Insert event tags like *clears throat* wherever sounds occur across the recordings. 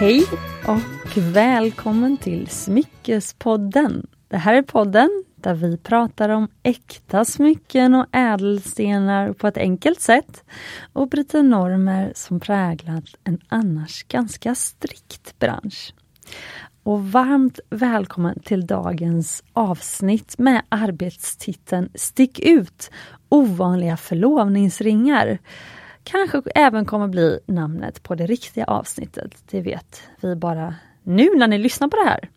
Hej och välkommen till Smyckespodden. Det här är podden där vi pratar om äkta smycken och ädelstenar på ett enkelt sätt och bryter normer som präglat en annars ganska strikt bransch. Och varmt välkommen till dagens avsnitt med arbetstiteln Stick ut! Ovanliga förlovningsringar kanske även kommer bli namnet på det riktiga avsnittet. Det vet vi bara nu när ni lyssnar på det här.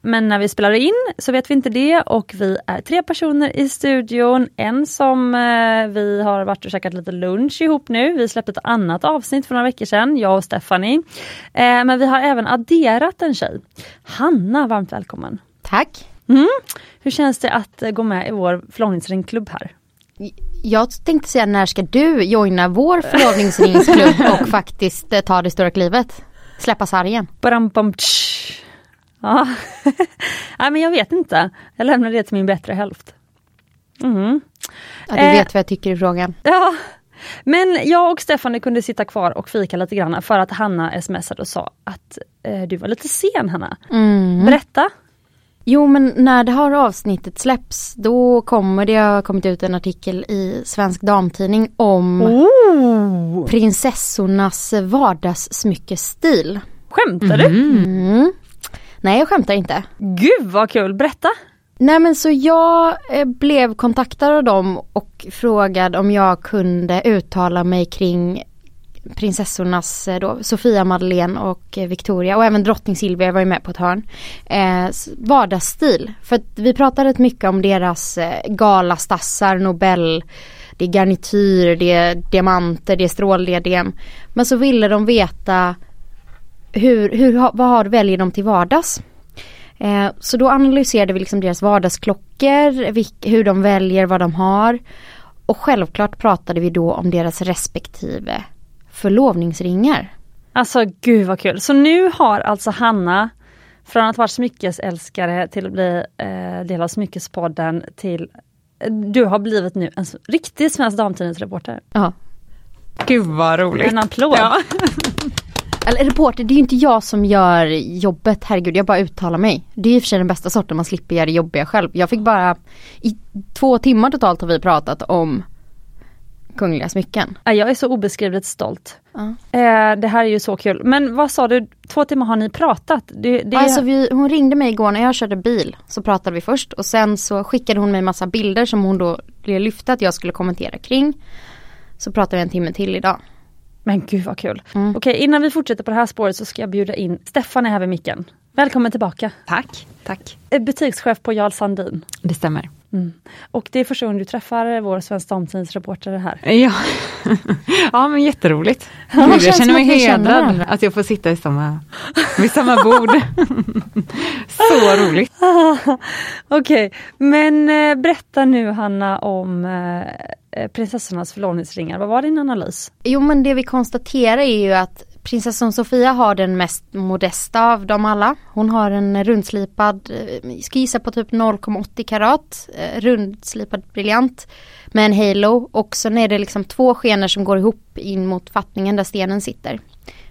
Men när vi spelar in så vet vi inte det och vi är tre personer i studion. En som eh, vi har varit och käkat lite lunch ihop nu. Vi släppte ett annat avsnitt för några veckor sedan, jag och Stephanie. Eh, men vi har även adderat en tjej. Hanna, varmt välkommen! Tack! Mm. Hur känns det att eh, gå med i vår förlovningsringklubb här? Jag tänkte säga när ska du joina vår förlovningsringsklubb *laughs* och faktiskt eh, ta det stora klivet? Släppa sargen. Bram, bam, ja. *laughs* Nej men jag vet inte. Jag lämnar det till min bättre hälft. Mm. Ja, du vet eh, vad jag tycker i frågan. Ja. Men jag och Stefan kunde sitta kvar och fika lite grann för att Hanna smsade och sa att eh, du var lite sen Hanna. Mm. Berätta, Jo men när det här avsnittet släpps då kommer det ha kommit ut en artikel i Svensk Damtidning om oh. prinsessornas vardagssmyckesstil. Skämtar du? Mm. Nej jag skämtar inte. Gud vad kul, berätta! Nej men så jag eh, blev kontaktad av dem och frågad om jag kunde uttala mig kring prinsessornas eh, då, Sofia, Madeleine och eh, Victoria och även drottning Silvia var ju med på ett hörn. Eh, vardagsstil. För att vi pratade rätt mycket om deras eh, galastassar, Nobel, det är garnityr, det är diamanter, det är stråldiadem. Men så ville de veta hur, hur, vad har, väljer de till vardags? Eh, så då analyserade vi liksom deras vardagsklockor, vilk, hur de väljer, vad de har. Och självklart pratade vi då om deras respektive förlovningsringar. Alltså gud vad kul! Så nu har alltså Hanna från att vara smyckesälskare till att bli eh, del av Smyckespodden till du har blivit nu en riktig Svensk Damtidningsreporter. Ja. Gud vad roligt! En applåd! Ja. *laughs* Eller reporter, det är ju inte jag som gör jobbet, herregud jag bara uttalar mig. Det är i och för sig den bästa sorten, man slipper göra det jobbiga själv. Jag fick bara, i två timmar totalt har vi pratat om kungliga smycken. Jag är så obeskrivligt stolt. Uh. det här är ju så kul. Men vad sa du, två timmar har ni pratat? Det, det... Alltså vi, hon ringde mig igår när jag körde bil. Så pratade vi först och sen så skickade hon mig massa bilder som hon då lyfte att jag skulle kommentera kring. Så pratade vi en timme till idag. Men gud vad kul. Mm. Okej innan vi fortsätter på det här spåret så ska jag bjuda in Stefan är här vid micken. Välkommen tillbaka. Tack, tack. Butikschef på Jarl Sandin. Det stämmer. Mm. Och det är första gången du träffar vår Svensk Damtidningsreporter här. Ja. *laughs* ja men jätteroligt. Ja, jag känner mig hedrad att jag får sitta i samma, vid samma bord. *laughs* Så roligt. *laughs* Okej, okay. men eh, berätta nu Hanna om eh, prinsessornas förlovningsringar. Vad var din analys? Jo men det vi konstaterar är ju att Prinsessan Sofia har den mest modesta av dem alla. Hon har en rundslipad, eh, ska gissa på typ 0,80 karat, eh, rundslipad briljant med en halo och sen är det liksom två skenor som går ihop in mot fattningen där stenen sitter.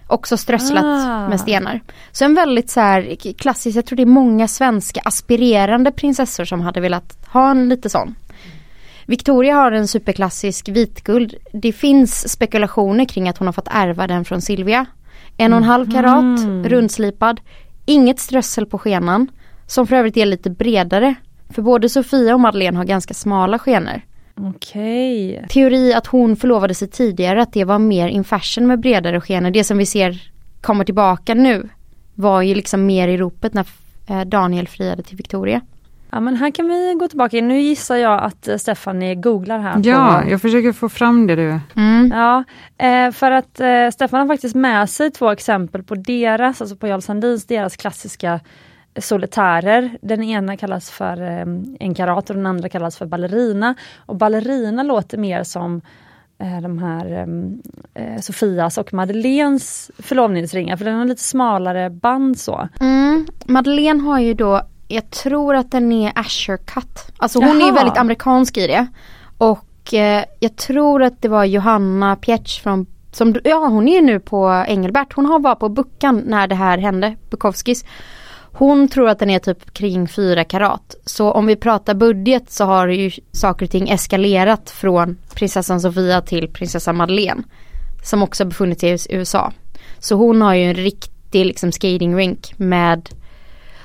Också strösslat ah. med stenar. Så en väldigt så här klassisk, jag tror det är många svenska aspirerande prinsessor som hade velat ha en lite sån. Victoria har en superklassisk vitguld. Det finns spekulationer kring att hon har fått ärva den från Silvia. En och en halv karat, mm. rundslipad. Inget strössel på skenan. Som för övrigt är lite bredare. För både Sofia och Madeleine har ganska smala skenor. Okej. Okay. Teori att hon förlovade sig tidigare, att det var mer in fashion med bredare skenor. Det som vi ser kommer tillbaka nu var ju liksom mer i ropet när eh, Daniel friade till Victoria. Ja men här kan vi gå tillbaka in. Nu gissar jag att eh, Stephanie googlar här. Ja, på... jag försöker få fram det du. Mm. Ja, eh, för att eh, Stefan har faktiskt med sig två exempel på deras, alltså på Jarl Sandins, deras klassiska solitärer. Den ena kallas för en karat och den andra kallas för ballerina. Och ballerina låter mer som de här eh, Sofias och Madeleines förlovningsringar, för den har lite smalare band så. Mm. Madeleine har ju då jag tror att den är Asher Cut. Alltså hon Jaha. är väldigt amerikansk i det. Och eh, jag tror att det var Johanna Pietsch från som, ja hon är nu på Engelbert. Hon har varit på Buckan när det här hände, Bukowskis. Hon tror att den är typ kring 4 karat. Så om vi pratar budget så har ju saker och ting eskalerat från prinsessan Sofia till prinsessan Madeleine. Som också befunnit sig i USA. Så hon har ju en riktig liksom skating rink med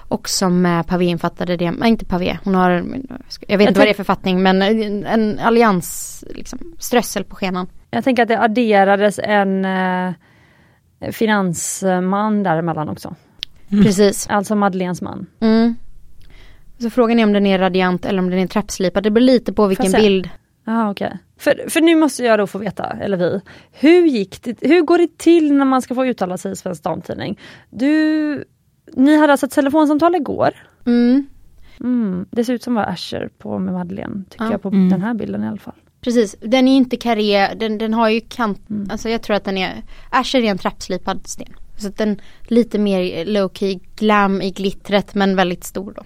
också med pavéinfattade det, nej inte pavé, hon har, jag vet inte vad det är för fattning men en, en allians, liksom, strössel på skenan. Jag tänker att det adderades en eh, finansman däremellan också. Mm. Precis. Alltså Madeleines man. Mm. Så frågan är om den är radiant eller om den är trappslipad. Det beror lite på vilken bild. Ja okej. Okay. För, för nu måste jag då få veta, eller vi. Hur gick det, hur går det till när man ska få uttala sig i Svensk Damtidning? Du, ni hade alltså ett telefonsamtal igår? Mm. Mm, det ser ut som var Asher på med Madeleine, tycker ja. jag på mm. den här bilden i alla fall. Precis, den är inte karré, den, den har ju kant, mm. alltså jag tror att den är, Asher är en trappslipad sten. Så att den lite mer low key glam i glittret men väldigt stor då.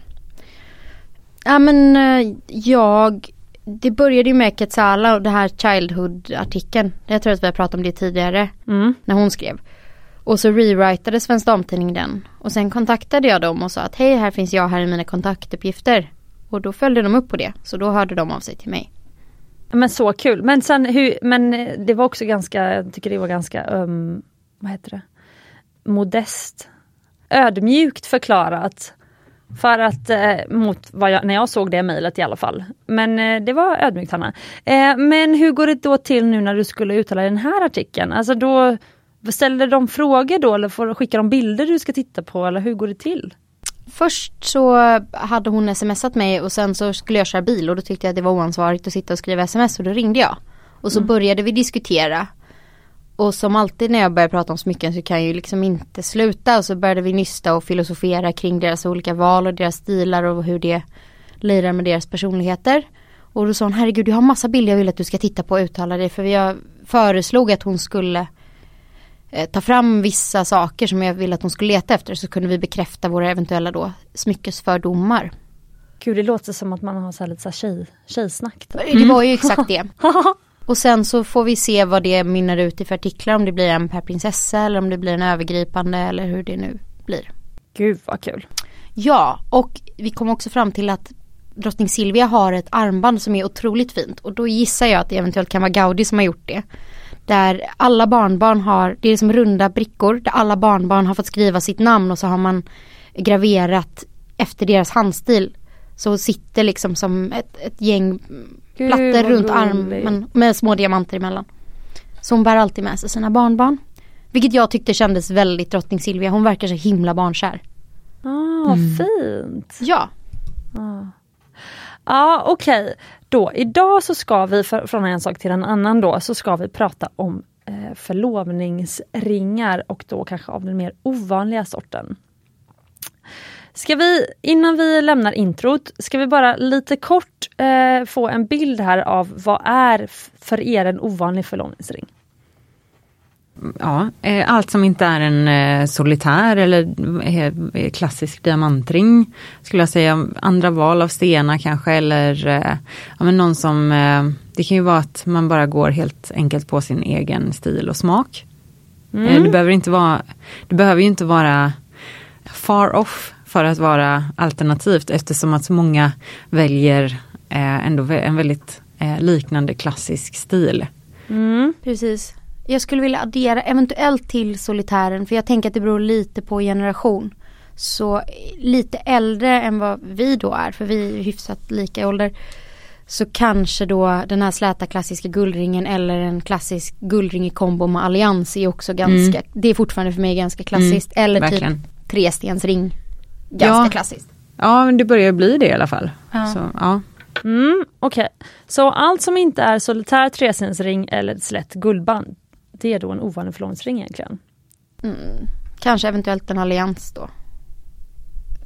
Ja men eh, jag Det började ju med Quetzala och det här Childhood artikeln. Jag tror att vi har pratat om det tidigare. Mm. När hon skrev. Och så rewritade Svensk Damtidning den. Och sen kontaktade jag dem och sa att hej här finns jag, här är mina kontaktuppgifter. Och då följde de upp på det. Så då hörde de av sig till mig. Men så kul. Men sen hur, men eh, det var också ganska, jag tycker det var ganska, um, vad heter det? modest, ödmjukt förklarat. För att, eh, mot vad jag, när jag såg det mejlet i alla fall. Men eh, det var ödmjukt Hanna. Eh, men hur går det då till nu när du skulle uttala den här artikeln? Alltså då Ställer de frågor då eller får, skickar de bilder du ska titta på eller hur går det till? Först så hade hon smsat mig och sen så skulle jag köra bil och då tyckte jag att det var oansvarigt att sitta och skriva sms och då ringde jag. Och så mm. började vi diskutera och som alltid när jag börjar prata om smycken så kan jag ju liksom inte sluta. Och så började vi nysta och filosofera kring deras olika val och deras stilar och hur det lirar med deras personligheter. Och då sa hon, herregud jag har massa bilder jag vill att du ska titta på och uttala dig. För jag föreslog att hon skulle ta fram vissa saker som jag ville att hon skulle leta efter. Så kunde vi bekräfta våra eventuella då smyckesfördomar. Gud det låter som att man har så här lite så här tjej, tjejsnack. Det var ju exakt *laughs* det. *laughs* Och sen så får vi se vad det mynnar ut i för artiklar. Om det blir en per prinsessa eller om det blir en övergripande eller hur det nu blir. Gud vad kul. Ja, och vi kom också fram till att drottning Silvia har ett armband som är otroligt fint. Och då gissar jag att det eventuellt kan vara Gaudi som har gjort det. Där alla barnbarn har, det är som runda brickor där alla barnbarn har fått skriva sitt namn och så har man graverat efter deras handstil. Så sitter liksom som ett, ett gäng Gud, plattor runt armen med små diamanter emellan. Så hon bär alltid med sig sina barnbarn. Vilket jag tyckte kändes väldigt drottning Silvia. Hon verkar så himla barnkär. Ah, mm. fint. Ja. Ah. Ja okej, okay då idag så ska vi, för, från en sak till en annan då, så ska vi prata om eh, förlovningsringar och då kanske av den mer ovanliga sorten. Ska vi, innan vi lämnar introt, ska vi bara lite kort eh, få en bild här av vad är för er en ovanlig förlovningsring? Ja, eh, allt som inte är en eh, solitär eller eh, klassisk diamantring skulle jag säga. Andra val av stenar kanske eller ja, men någon som, det kan ju vara att man bara går helt enkelt på sin egen stil och smak. Mm. Det behöver inte vara, det behöver ju inte vara far off för att vara alternativt eftersom att så många väljer ändå en väldigt liknande klassisk stil. Mm, precis. Jag skulle vilja addera eventuellt till solitären för jag tänker att det beror lite på generation. Så lite äldre än vad vi då är, för vi är hyfsat lika i ålder. Så kanske då den här släta klassiska guldringen eller en klassisk guldring i kombo med allians är också ganska, mm. det är fortfarande för mig ganska klassiskt. Mm, eller typ verkligen. typ trestensring ganska ja. klassiskt. Ja, men det börjar bli det i alla fall. Ja. Så, ja. Mm, Okej, okay. så allt som inte är solitär tresensring eller ett slätt guldband, det är då en ovanlig förlovningsring egentligen? Mm. Kanske eventuellt en allians då.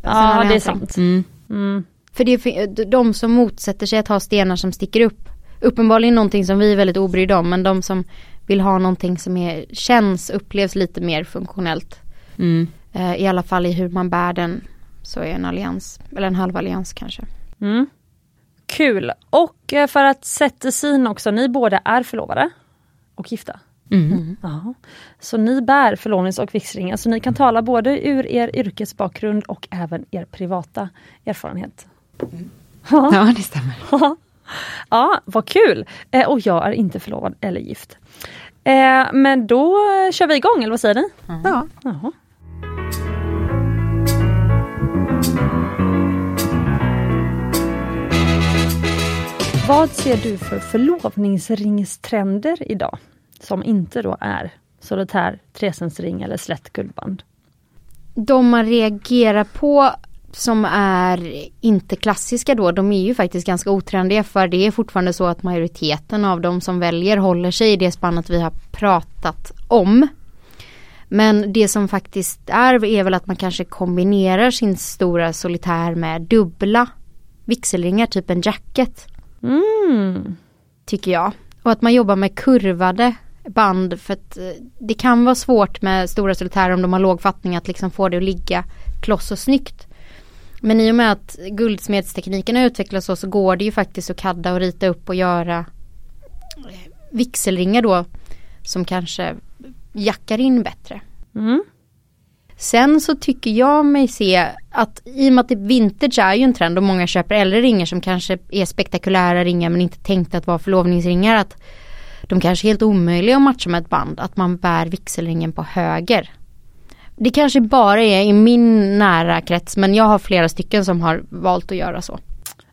Ja, det är sant. Mm. Mm. För det är de som motsätter sig att ha stenar som sticker upp. Uppenbarligen någonting som vi är väldigt obrydda om, men de som vill ha någonting som är, känns, upplevs lite mer funktionellt. Mm. Eh, I alla fall i hur man bär den så är en allians, eller en halv allians kanske. Mm. Kul! Och eh, för att sätta sin också, ni båda är förlovade och gifta. Mm. Ja. Så ni bär förlovnings och vigselringar, så ni kan tala både ur er yrkesbakgrund och även er privata erfarenhet. Ja, det stämmer. Ja, vad kul! Eh, och jag är inte förlovad eller gift. Eh, men då kör vi igång, eller vad säger ni? Ja. Jaha. Vad ser du för förlovningsringstrender idag? Som inte då är solitär, tresensring eller slätt guldband. De man reagerar på som är inte klassiska då, de är ju faktiskt ganska otrendiga för det är fortfarande så att majoriteten av de som väljer håller sig i det spannet vi har pratat om. Men det som faktiskt är är väl att man kanske kombinerar sin stora solitär med dubbla vigselringar, typ en jacket. Mm. Tycker jag. Och att man jobbar med kurvade band för att eh, det kan vara svårt med stora solitärer om de har låg fattning att liksom få det att ligga kloss och snyggt. Men i och med att guldsmedstekniken har utvecklats så, så går det ju faktiskt att kadda och rita upp och göra eh, vigselringar då som kanske jackar in bättre. Mm. Sen så tycker jag mig se att i och med att vintage är ju en trend och många köper äldre ringar som kanske är spektakulära ringar men inte tänkta att vara förlovningsringar. Att de kanske är helt omöjliga att matcha med ett band. Att man bär vigselringen på höger. Det kanske bara är i min nära krets men jag har flera stycken som har valt att göra så.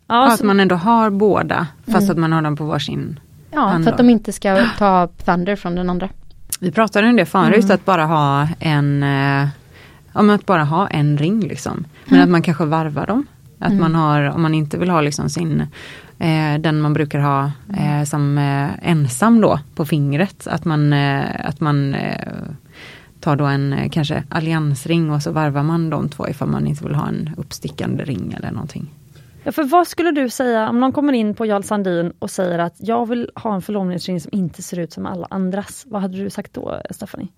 Ja, att så, man ändå har båda fast att man har dem på varsin. Ja, hand för att de inte ska ta thunder från den andra. Vi pratade om det förut, att bara ha en eh, om att bara ha en ring liksom. Men att man kanske varvar dem. Att man har, om man inte vill ha liksom sin, Eh, den man brukar ha eh, som eh, ensam då på fingret. Att man, eh, att man eh, tar då en eh, kanske alliansring och så varvar man de två ifall man inte vill ha en uppstickande ring eller någonting. ja, för vad skulle du säga om någon kommer in på Jarl Sandin och säger att jag vill ha en förlovningsring som inte ser ut som alla andras. Vad hade du sagt då, Stephanie?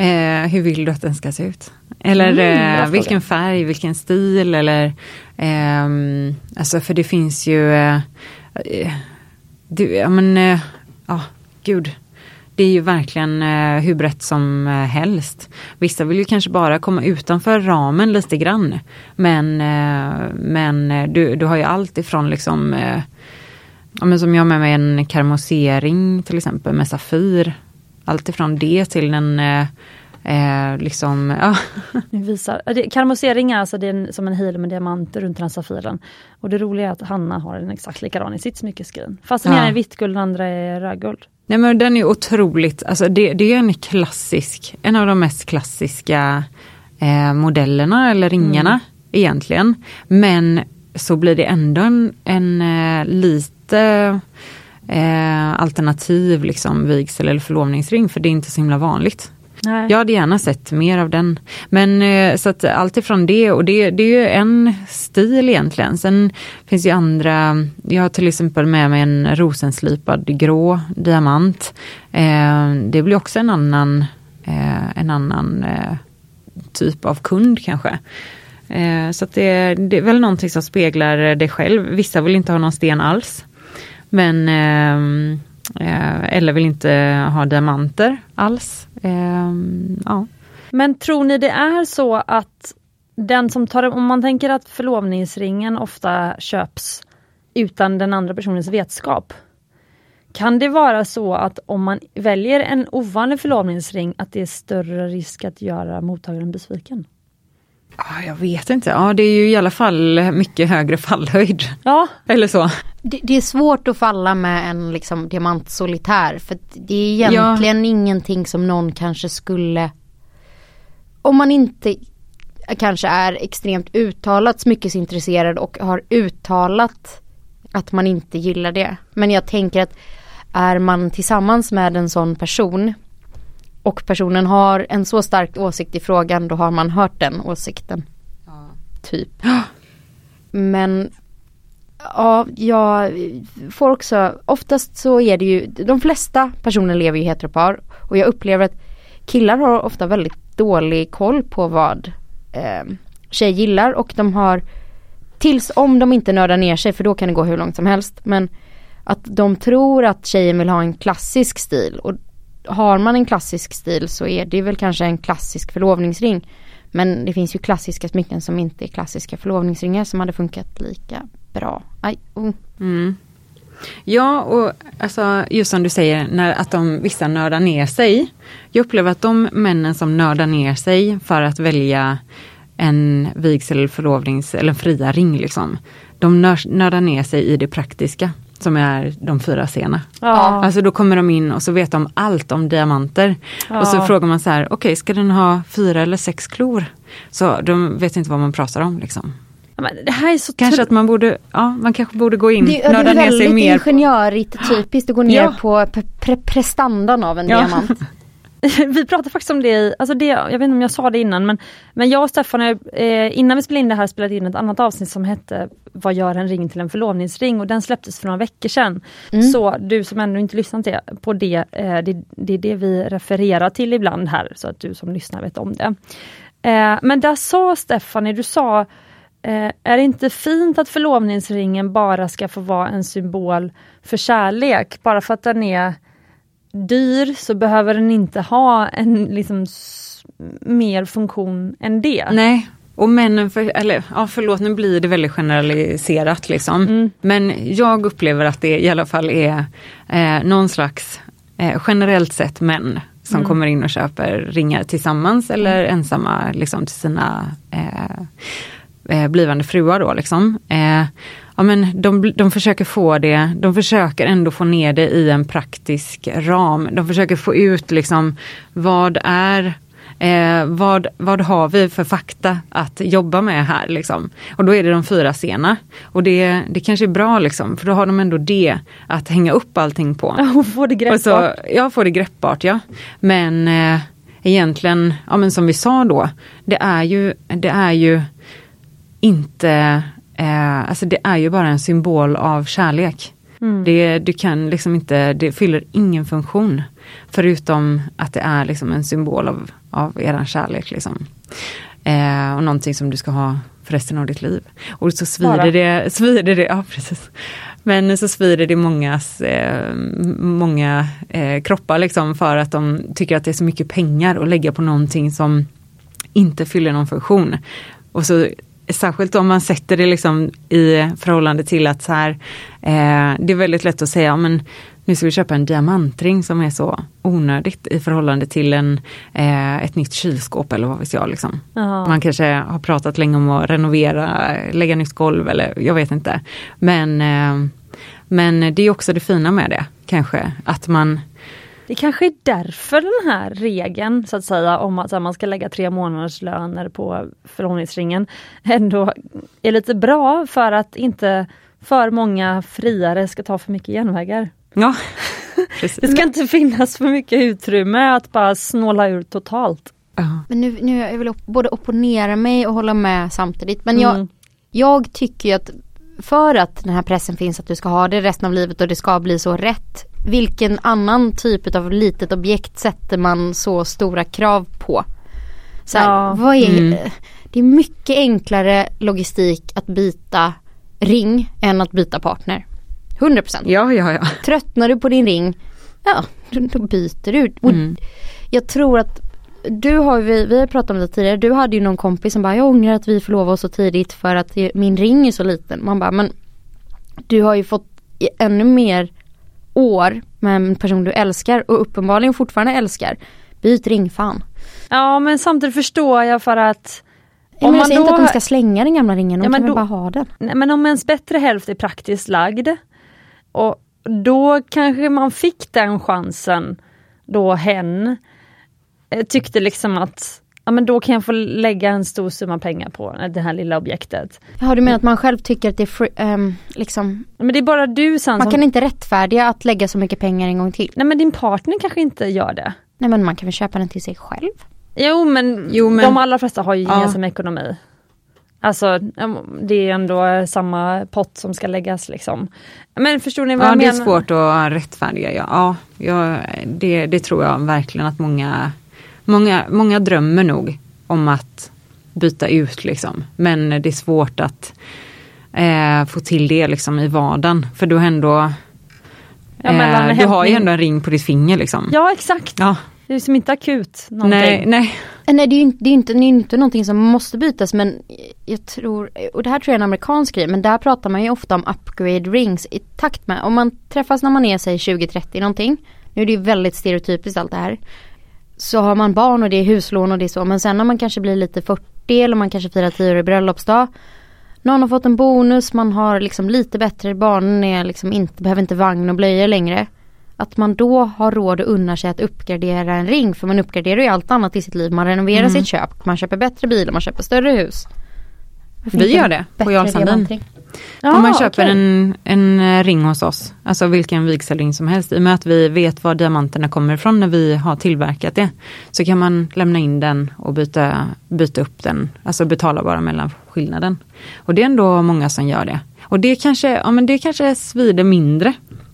Eh, hur vill du att den ska se ut? Eller Mm, eh, vilken färg, vilken stil eller ehm, Alltså för det finns ju eh, eh, du, ja men eh, ja, gud. Det är ju verkligen eh, hur brett som eh, helst. Vissa vill ju kanske bara komma utanför ramen lite grann. Men, eh, men eh, du, du har ju allt ifrån liksom eh, ja, men som jag har med mig en karmosering till exempel med Safir. Allt ifrån det till en eh, eh, liksom, ja, *laughs* Nu visar, Karmosering är alltså det är som en healer med diamant runt den här safiren. Och det roliga är att Hanna har en exakt likadan i sitt smyckeskrin. Fast den Ja. ena är vitt guld och den andra är rödguld. Nej men den är otroligt, alltså det, det är en klassisk, en av de mest klassiska eh, modellerna eller ringarna egentligen. Men så blir det ändå en, en eh, lite eh, alternativ liksom vigsel eller förlovningsring för det är inte så himla vanligt. Nej. Jag hade gärna sett mer av den. Men eh, så att allt ifrån det och det, det är ju en stil egentligen. Sen finns ju andra, jag har till exempel med mig en rosenslipad grå diamant. Eh, det blir också en annan, eh, en annan eh, typ av kund kanske. Eh, så det, det är väl någonting som speglar dig själv. Vissa vill inte ha någon sten alls. Men ehm, eh, eller vill inte ha diamanter alls. Ehm, ja. Men tror ni det är så att den som tar om man tänker att förlovningsringen ofta köps utan den andra personens vetskap. Kan det vara så att om man väljer en ovanlig förlovningsring att det är större risk att göra mottagaren besviken? Ah, jag vet inte, ja det är ju i alla fall mycket högre fallhöjd. Ja, Eller så. Det, det är svårt att falla med en liksom diamantsolitär för det är egentligen ingenting som någon kanske skulle om man inte kanske är extremt uttalat smyckesintresserad och har uttalat att man inte gillar det. Men jag tänker att är man tillsammans med en sån person och personen har en så stark åsikt i frågan då har man hört den åsikten. Typ. Men Ja, jag får också, oftast så är det ju, de flesta personer lever ju heteropar. Och jag upplever att killar har ofta väldigt dålig koll på vad eh, tjejer gillar. Och de har tills om de inte nördar ner sig för då kan det gå hur långt som helst. Men att de tror att tjejen vill ha en klassisk stil. Och har man en klassisk stil så är det väl kanske en klassisk förlovningsring. Men det finns ju klassiska smycken som inte är klassiska förlovningsringar som hade funkat lika bra. Aj, oh. Mm. Ja, och alltså, just som du säger, när, att de, vissa nördar ner sig. Jag upplever att de männen som nördar ner sig för att välja en vigsel eller förlovnings eller en fria ring, liksom, de nördar ner sig i det praktiska som är de fyra scenerna. Ja. Alltså då kommer de in och så vet de allt om diamanter. Ja. Och så frågar man så här, okej okay, ska den ha fyra eller sex klor? Så de vet inte vad man pratar om liksom. Det här är så kanske att man borde, ja man kanske borde gå in, det, nörda ner sig mer. Det är ingenjörigt typiskt att gå ner ja. på pre prestandan av en diamant. *laughs* vi pratade faktiskt om det, alltså det, jag vet inte om jag sa det innan men, men jag och Stefan, eh, innan vi spelade in det här, spelade in ett annat avsnitt som hette Vad gör en ring till en förlovningsring? Och den släpptes för några veckor sedan. Mm. Så du som ännu inte lyssnat på det, eh, det, det är det vi refererar till ibland här, så att du som lyssnar vet om det. Eh, men där sa Stefanie, du sa Eh, är det inte fint att förlovningsringen bara ska få vara en symbol för kärlek? Bara för att den är dyr så behöver den inte ha en liksom mer funktion än det. Nej, och männen, för, eller ja förlåt nu blir det väldigt generaliserat liksom. Mm. Men jag upplever att det i alla fall är eh, någon slags eh, generellt sett män som mm. kommer in och köper ringar tillsammans eller mm. ensamma liksom till sina eh, eh blivande fruar då liksom. Eh, ja, men de, de försöker få det, de försöker ändå få ner det i en praktisk ram. De försöker få ut liksom vad är Eh, vad, vad har vi för fakta att jobba med här liksom? Och då är det de fyra scenerna. Och det, det kanske är bra liksom, för då har de ändå det att hänga upp allting på. *laughs* Och få det greppbart. Så, ja, få det greppbart ja. Men eh, egentligen, ja men som vi sa då, det är ju, det är ju inte Eh, alltså det är ju bara en symbol av kärlek. Mm. Det, du kan liksom inte, det fyller ingen funktion. Förutom att det är liksom en symbol av, av eran kärlek. Liksom. Eh, och någonting som du ska ha för resten av ditt liv. Och så svider det, svider det, ja precis. Men så svider det mångas, eh, många eh, kroppar liksom för att de tycker att det är så mycket pengar att lägga på någonting som inte fyller någon funktion. Och så särskilt om man sätter det liksom i förhållande till att så här, eh, det är väldigt lätt att säga, men nu ska vi köpa en diamantring som är så onödigt i förhållande till en, eh, ett nytt kylskåp eller vad vi ska. Liksom. Man kanske har pratat länge om att renovera, lägga nytt golv eller jag vet inte. Men, eh, men det är också det fina med det kanske, att man det kanske är därför den här regeln så att säga om att man ska lägga tre månaders löner på förlovningsringen ändå är lite bra för att inte för många friare ska ta för mycket genvägar. Ja, *laughs* det ska inte finnas för mycket utrymme att bara snåla ur totalt. Men nu, nu jag vill både opponera mig och hålla med samtidigt. Men jag, mm. jag tycker att för att den här pressen finns att du ska ha det resten av livet och det ska bli så rätt vilken annan typ av litet objekt sätter man så stora krav på? Så här, ja. vad är, mm. Det är mycket enklare logistik att byta ring än att byta partner. 100%. Ja, ja, ja. Tröttnar du på din ring, ja då byter du. Mm. Jag tror att du har vi, vi har pratat om det tidigare, du hade ju någon kompis som bara jag ångrar att vi förlovade oss så tidigt för att min ring är så liten. Man bara men du har ju fått ännu mer år med en person du älskar och uppenbarligen fortfarande älskar. Byt ring fan. Ja men samtidigt förstår jag för att om man säger då... inte att de ska slänga den gamla ringen, de ja, kan då... bara ha den. Nej, men om ens bättre hälft är praktiskt lagd och då kanske man fick den chansen då hen eh, tyckte liksom att ja men då kan jag få lägga en stor summa pengar på det här lilla objektet. Ja du menar att man själv tycker att det är free, um, liksom Men det är bara du sen Man som... kan inte rättfärdiga att lägga så mycket pengar en gång till. Nej men din partner kanske inte gör det. Nej men man kan väl köpa den till sig själv? Jo men, jo, men... de allra flesta har ju gemensam ja. ekonomi. Alltså det är ändå samma pott som ska läggas liksom. Men förstår ni vad ja, jag menar? Ja det är svårt att rättfärdiga, ja. ja det, det tror jag verkligen att många Många, många drömmer nog om att byta ut liksom. Men det är svårt att eh, få till det liksom i vardagen. För då ändå Ja, Eh, du har ju ändå en ring på ditt finger liksom. Ja exakt, Ja, det är liksom inte akut någonting. nej, nej. Eh, Nej det är ju inte, det är inte, det är inte någonting som måste bytas men jag tror, och det här tror jag är en amerikansk grej, men där pratar man ju ofta om upgrade rings i takt med, om man träffas när man är säg 20-30 någonting, nu är det ju väldigt stereotypiskt allt det här, så har man barn och det är huslån och det är så, men sen när man kanske blir lite 40 eller man kanske firar 10 årig bröllopsdag, någon har fått en bonus, man har liksom lite bättre, barnen är liksom inte, behöver inte vagn och blöjor längre. Att man då har råd att unna sig att uppgradera en ring, för man uppgraderar ju allt annat i sitt liv. Man renoverar Mm. sitt köp, man köper bättre bilar, man köper större hus. Vi gör det på bättre Jarl Sandin. diamantring? Ja, Om man köper okej. en, en eh, ring hos oss, alltså vilken vigselring som helst, i och med att vi vet var diamanterna kommer ifrån när vi har tillverkat det, så kan man lämna in den och byta, byta upp den, alltså betala bara mellan skillnaden. Och det är ändå många som gör det. Och det kanske, ja, men det kanske svider mindre,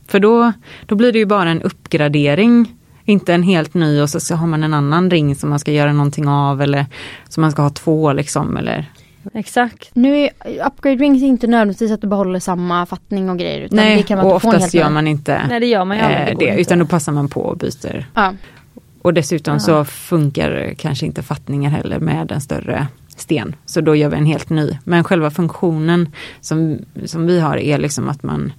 för då, då blir det ju bara en uppgradering inte en helt ny och så, så har man en annan ring som man ska göra någonting av eller som man ska ha två liksom eller Exakt. Nu är upgrade rings inte nödvändigtvis att du behåller samma fattning och grejer. Utan Nej, det kan vara och oftast gör man inte Nej det gör man eh, går det, inte. utan då passar man på och byter. Ja. Och dessutom Ja. så funkar kanske inte fattningar heller med en större sten. Så då gör vi en helt ny. Men själva funktionen som, som vi har är liksom att man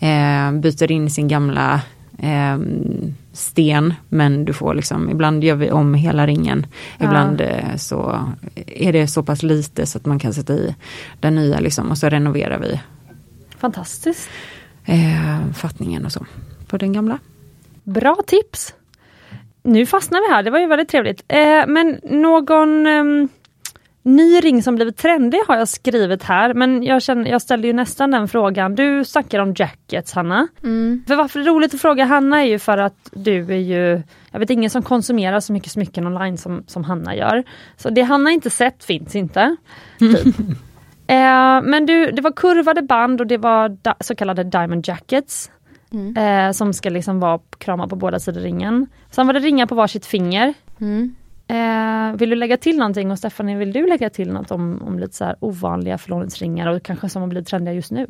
eh, byter in sin gamla eh, sten men du får liksom, ibland gör vi om hela ringen. Ja. Ibland eh, så är det så pass lite så att man kan sätta i den nya liksom och så renoverar vi Fantastiskt. eh, fattningen och så på den gamla. Bra tips. Nu fastnar vi här, det var ju väldigt trevligt. Eh, men någon ehm, ny ring som blivit trendig har jag skrivit här, men jag, känner, jag ställde ju nästan den frågan. Du snackar om jackets Hanna. Mm. För varför det är roligt att fråga Hanna är ju för att du är ju, jag vet ingen som konsumerar så mycket smycken online som, som Hanna gör. Så det Hanna inte sett finns inte. Typ. *laughs* eh, men du, det var kurvade band och det var så kallade diamond jackets. Mm. Eh, som ska liksom vara krama på båda sidor ringen. Sen var det ringar på varsitt finger. Mm. Eh, vill du lägga till någonting och Stephanie vill du lägga till något om, om lite så här ovanliga förlovningsringar och kanske som har blivit trendiga just nu?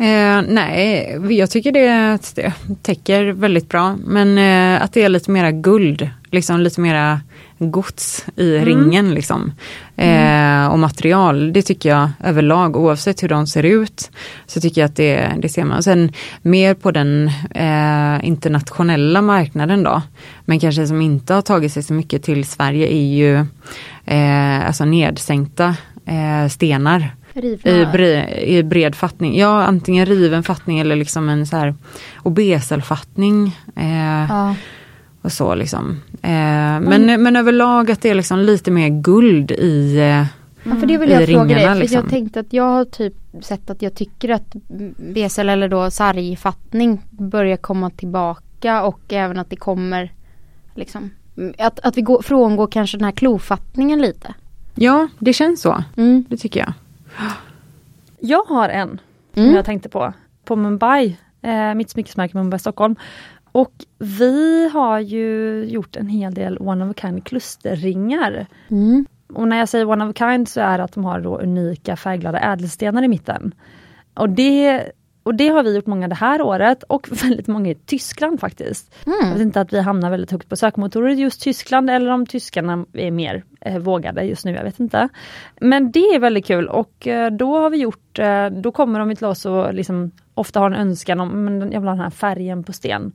Eh, nej, jag tycker det, det täcker väldigt bra. Men eh, att det är lite mera guld, liksom lite mera gods i Mm. ringen liksom. Eh, och material, det tycker jag överlag oavsett hur de ser ut. Så tycker jag att det, det ser man. Sen mer på den eh, internationella marknaden då. Men kanske som inte har tagit sig så mycket till Sverige är ju eh, alltså nedsänkta eh, stenar. Rivna. I, bre, I bred fattning, ja antingen riven fattning eller liksom en så här obeselfattning. Eh, Ja. och så liksom. Eh, men, men överlag att det är liksom lite mer guld i eh, Ja, för det vill jag fråga dig. ringarna, För liksom. jag tänkte att jag har typ sett att jag tycker att besel eller då sargfattning börjar komma tillbaka och även att det kommer liksom att, att vi går, frångår kanske den här klofattningen lite. Ja, det känns så. Mm. Det tycker jag. *gasps* Jag har en som Mm. jag tänkte på, på Mumbai, eh, mitt smyckesmärke Mumbai Stockholm. Och vi har ju gjort en hel del one of a kind klusterringar. Mm. Och när jag säger one of a kind så är det att de har då unika färgglada ädelstenar i mitten. Och det, och det har vi gjort många det här året och *laughs* väldigt många i Tyskland faktiskt. Jag vet Mm. inte att vi hamnar väldigt högt på sökmotorer i just Tyskland eller om tyskarna är mer eh, vågade just nu, jag vet inte. Men det är väldigt kul och eh, då har vi gjort, eh, då kommer de till oss och liksom ofta har en önskan om, men jag vill ha den här färgen på sten.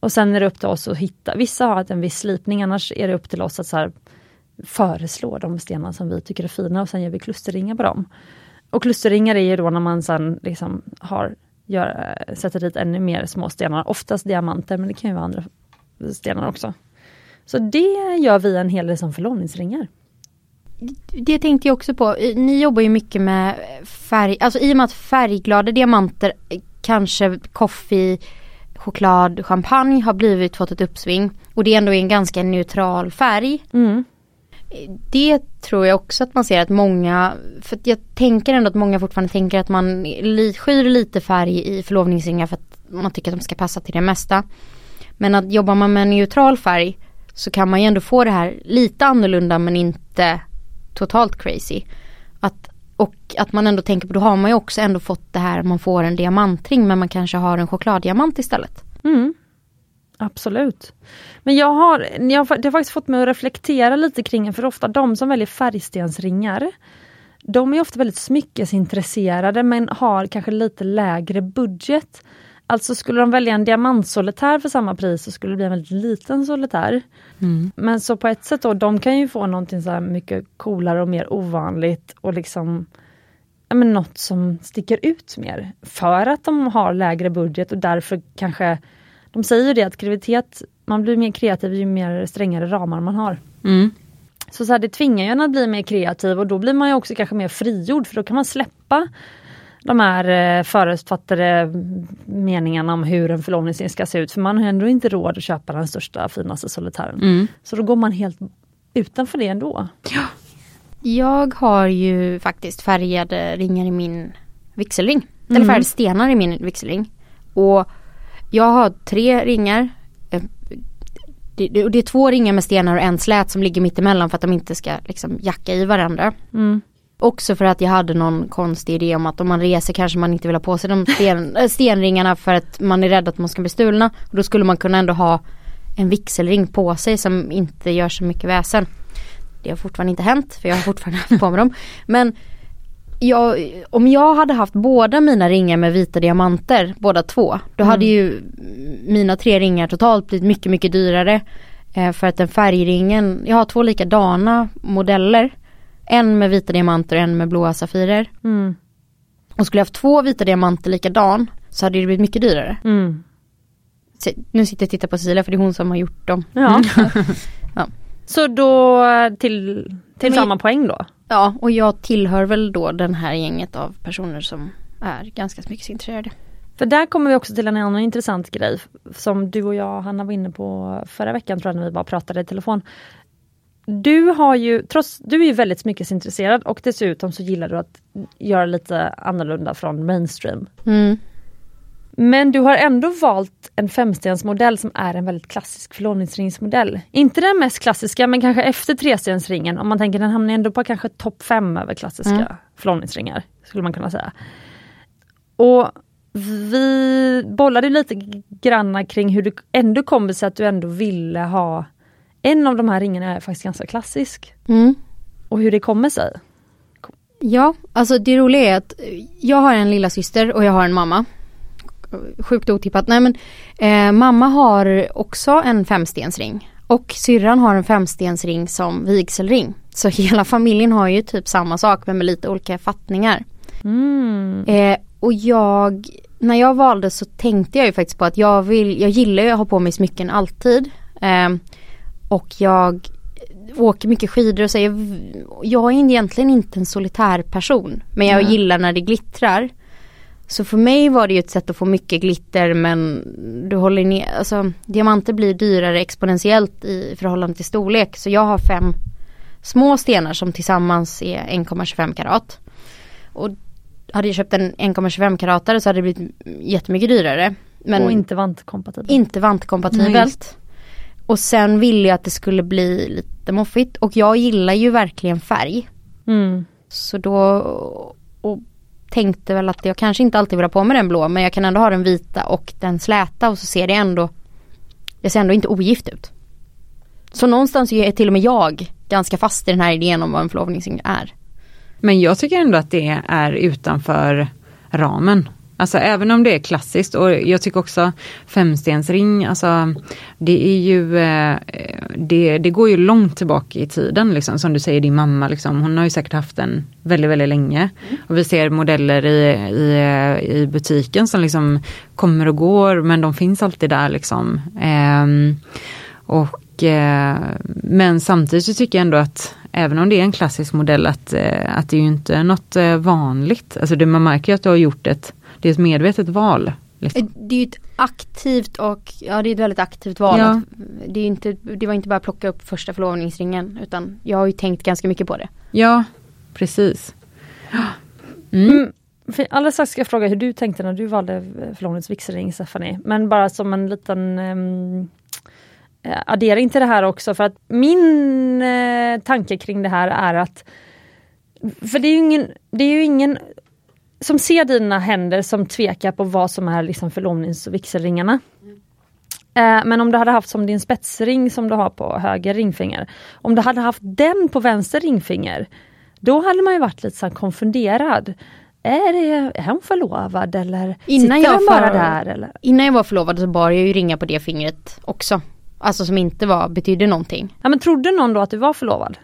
Och sen är det upp till oss att hitta, vissa har en viss slipning annars är det upp till oss att så här, föreslå de stenar som vi tycker är fina och sen gör vi klusterringar på dem. Och klusterringar är ju då när man sen liksom har, gör, eh, sätter dit ännu mer små stenar, oftast diamanter men det kan ju vara andra stenar också. Så det gör vi en hel del som förlovningsringar. Det tänkte jag också på. Ni jobbar ju mycket med färg, alltså i och med att färgglada diamanter, kanske coffee, choklad, champagne har blivit fått ett uppsving. Och det ändå är en ganska neutral färg. Mm. Det tror jag också att man ser att många, för jag tänker ändå att många fortfarande tänker att man skyr lite färg i förlovningsringar för att man tycker att de ska passa till det mesta. Men att jobbar man med en neutral färg så kan man ju ändå få det här lite annorlunda men inte totalt crazy. Att och att man ändå tänker på, då har man ju också ändå fått det här, man får en diamantring men man kanske har en chokladdiamant istället. Mm. Absolut. Men jag har, jag har, det har faktiskt fått mig att reflektera lite kring, för ofta de som väljer färgstensringar, de är ofta väldigt smyckesintresserade men har kanske lite lägre budget. Alltså skulle de välja en diamantsolitär för samma pris så skulle det bli en väldigt liten solitär. Mm. Men så på ett sätt då, de kan ju få någonting så mycket coolare och mer ovanligt och liksom men något som sticker ut mer. För att de har lägre budget och därför kanske de säger ju det att kreativitet, man blir mer kreativ ju mer strängare ramar man har. Mm. Så, så här, det tvingar ju en att bli mer kreativ och då blir man ju också kanske mer frigjord för då kan man släppa de här eh, förutfattade meningarna om hur en förlovningsring ska se ut. För man har ändå inte råd att köpa den största finaste solitären. Mm. Så då går man helt utanför det ändå. Jag har ju faktiskt färgade ringar i min vigselring. Mm. Eller färgade stenar i min vigselring. Och jag har tre ringar. Eh, Det, det, är två ringar med stenar och en slät som ligger mitt emellan för att de inte ska liksom jacka i varandra. Mm. Också för att jag hade någon konstig idé om att om man reser kanske man inte vill ha på sig de sten, äh, *laughs* stenringarna för att man är rädd att man ska bli stulna. Och då skulle man kunna ändå ha en vigselring på sig som inte gör så mycket väsen. Det har fortfarande inte hänt för jag har fortfarande haft på mig dem. Men jag, om jag hade haft båda mina ringar med vita diamanter, båda två, då hade ju mina tre ringar totalt blivit mycket, mycket dyrare. Eh, för att den färgringen, jag har två likadana modeller. En med vita diamanter och en med blåa safirer. Mm. Och skulle jag haft två vita diamanter likadan så hade det blivit mycket dyrare. Mm. Nu sitter jag och tittar på Cecilia för det är hon som har gjort dem. Ja. *laughs* Så då till, till Men- samma poäng då? Ja, och jag tillhör väl då den här gänget av personer som är ganska smyckesintresserade. För där kommer vi också till en annan intressant grej som du och jag Hanna var inne på förra veckan tror jag när vi bara pratade i telefon. Du har ju, trots, du är ju väldigt smyckesintresserad och dessutom så gillar du att göra lite annorlunda från mainstream. Mm. Men du har ändå valt en femstensmodell som är en väldigt klassisk förlovningsringsmodell. Inte den mest klassiska men kanske efter trestensringen om man tänker den hamnar ändå på kanske topp fem över klassiska Mm. förlovningsringar. Skulle man kunna säga. Och vi bollade lite granna kring hur det ändå kommer sig att du ändå ville ha en av de här ringarna är faktiskt ganska klassisk. Mm. Och hur det kommer sig. Ja, alltså det roliga är att jag har en lilla syster och jag har en mamma. Sjukt otippat. Nej men eh, mamma har också en femstensring. Och syrran har en femstensring som vigselring. Så *laughs* hela familjen har ju typ samma sak men med lite olika fattningar. Mm. Eh, och jag, när jag valde så tänkte jag ju faktiskt på att jag vill, jag gillar ju att ha på mig smycken alltid. Eh, och jag åker mycket skidor och så. Jag, är egentligen inte en solitär person. Men jag Nej. gillar när det glittrar. Så för mig var det ju ett sätt att få mycket glitter men du håller ner, alltså diamanter blir dyrare exponentiellt i förhållande till storlek. Så jag har fem små stenar som tillsammans är 1,25 karat. Och hade jag köpt en 1,25 karatare så hade det blivit jättemycket dyrare. Men och inte vantkompatibel. inte Nej, vantkompatibelt. just. och sen ville jag att det skulle bli lite moffigt och jag gillar ju verkligen färg. Mm. Så då och tänkte väl att jag kanske inte alltid vill ha på mig den blå men jag kan ändå ha den vita och den släta och så ser det ändå Det ser ändå inte ogift ut. Så någonstans är till och med jag ganska fast i den här idén om vad en förlovningsring är. Men jag tycker ändå att det är utanför ramen. Alltså även om det är klassiskt och jag tycker också femstensring, alltså det är ju, eh, det, det går ju långt tillbaka i tiden liksom. Som du säger din mamma liksom, hon har ju säkert haft den väldigt, väldigt länge. Och vi ser modeller i, i, i butiken som liksom kommer och går men de finns alltid där liksom. Ehm, och, eh, men samtidigt så tycker jag ändå att även om det är en klassisk modell att, eh, att det är ju inte något vanligt. Alltså det, man märker att du har gjort ett, det är ett medvetet val. Liksom. Det är ju ett aktivt och ja det är ett väldigt aktivt val. Ja. Att, det, är inte, det var inte bara att plocka upp första förlovningsringen utan jag har ju tänkt ganska mycket på det. Ja, precis. Mm. Mm. För alldeles strax ska jag fråga hur du tänkte när du valde förlovnings vigselring Stephanie. Men bara som en liten um, addering till det här också för att min eh, tanke kring det här är att för det är ju ingen, det är ju ingen som ser dina händer som tvekar på vad som är liksom förlovnings och vigselringarna. Eh, men om du hade haft som din spetsring som du har på höger ringfinger. Om du hade haft den på vänster ringfinger. Då hade man ju varit lite så konfunderad. Är, det, är hon förlovad eller Innan sitter jag den bara där? Eller? Innan jag var förlovad så bar jag ju ringar på det fingret också. Alltså som inte var, betydde någonting. Ja, men trodde någon då att du var förlovad?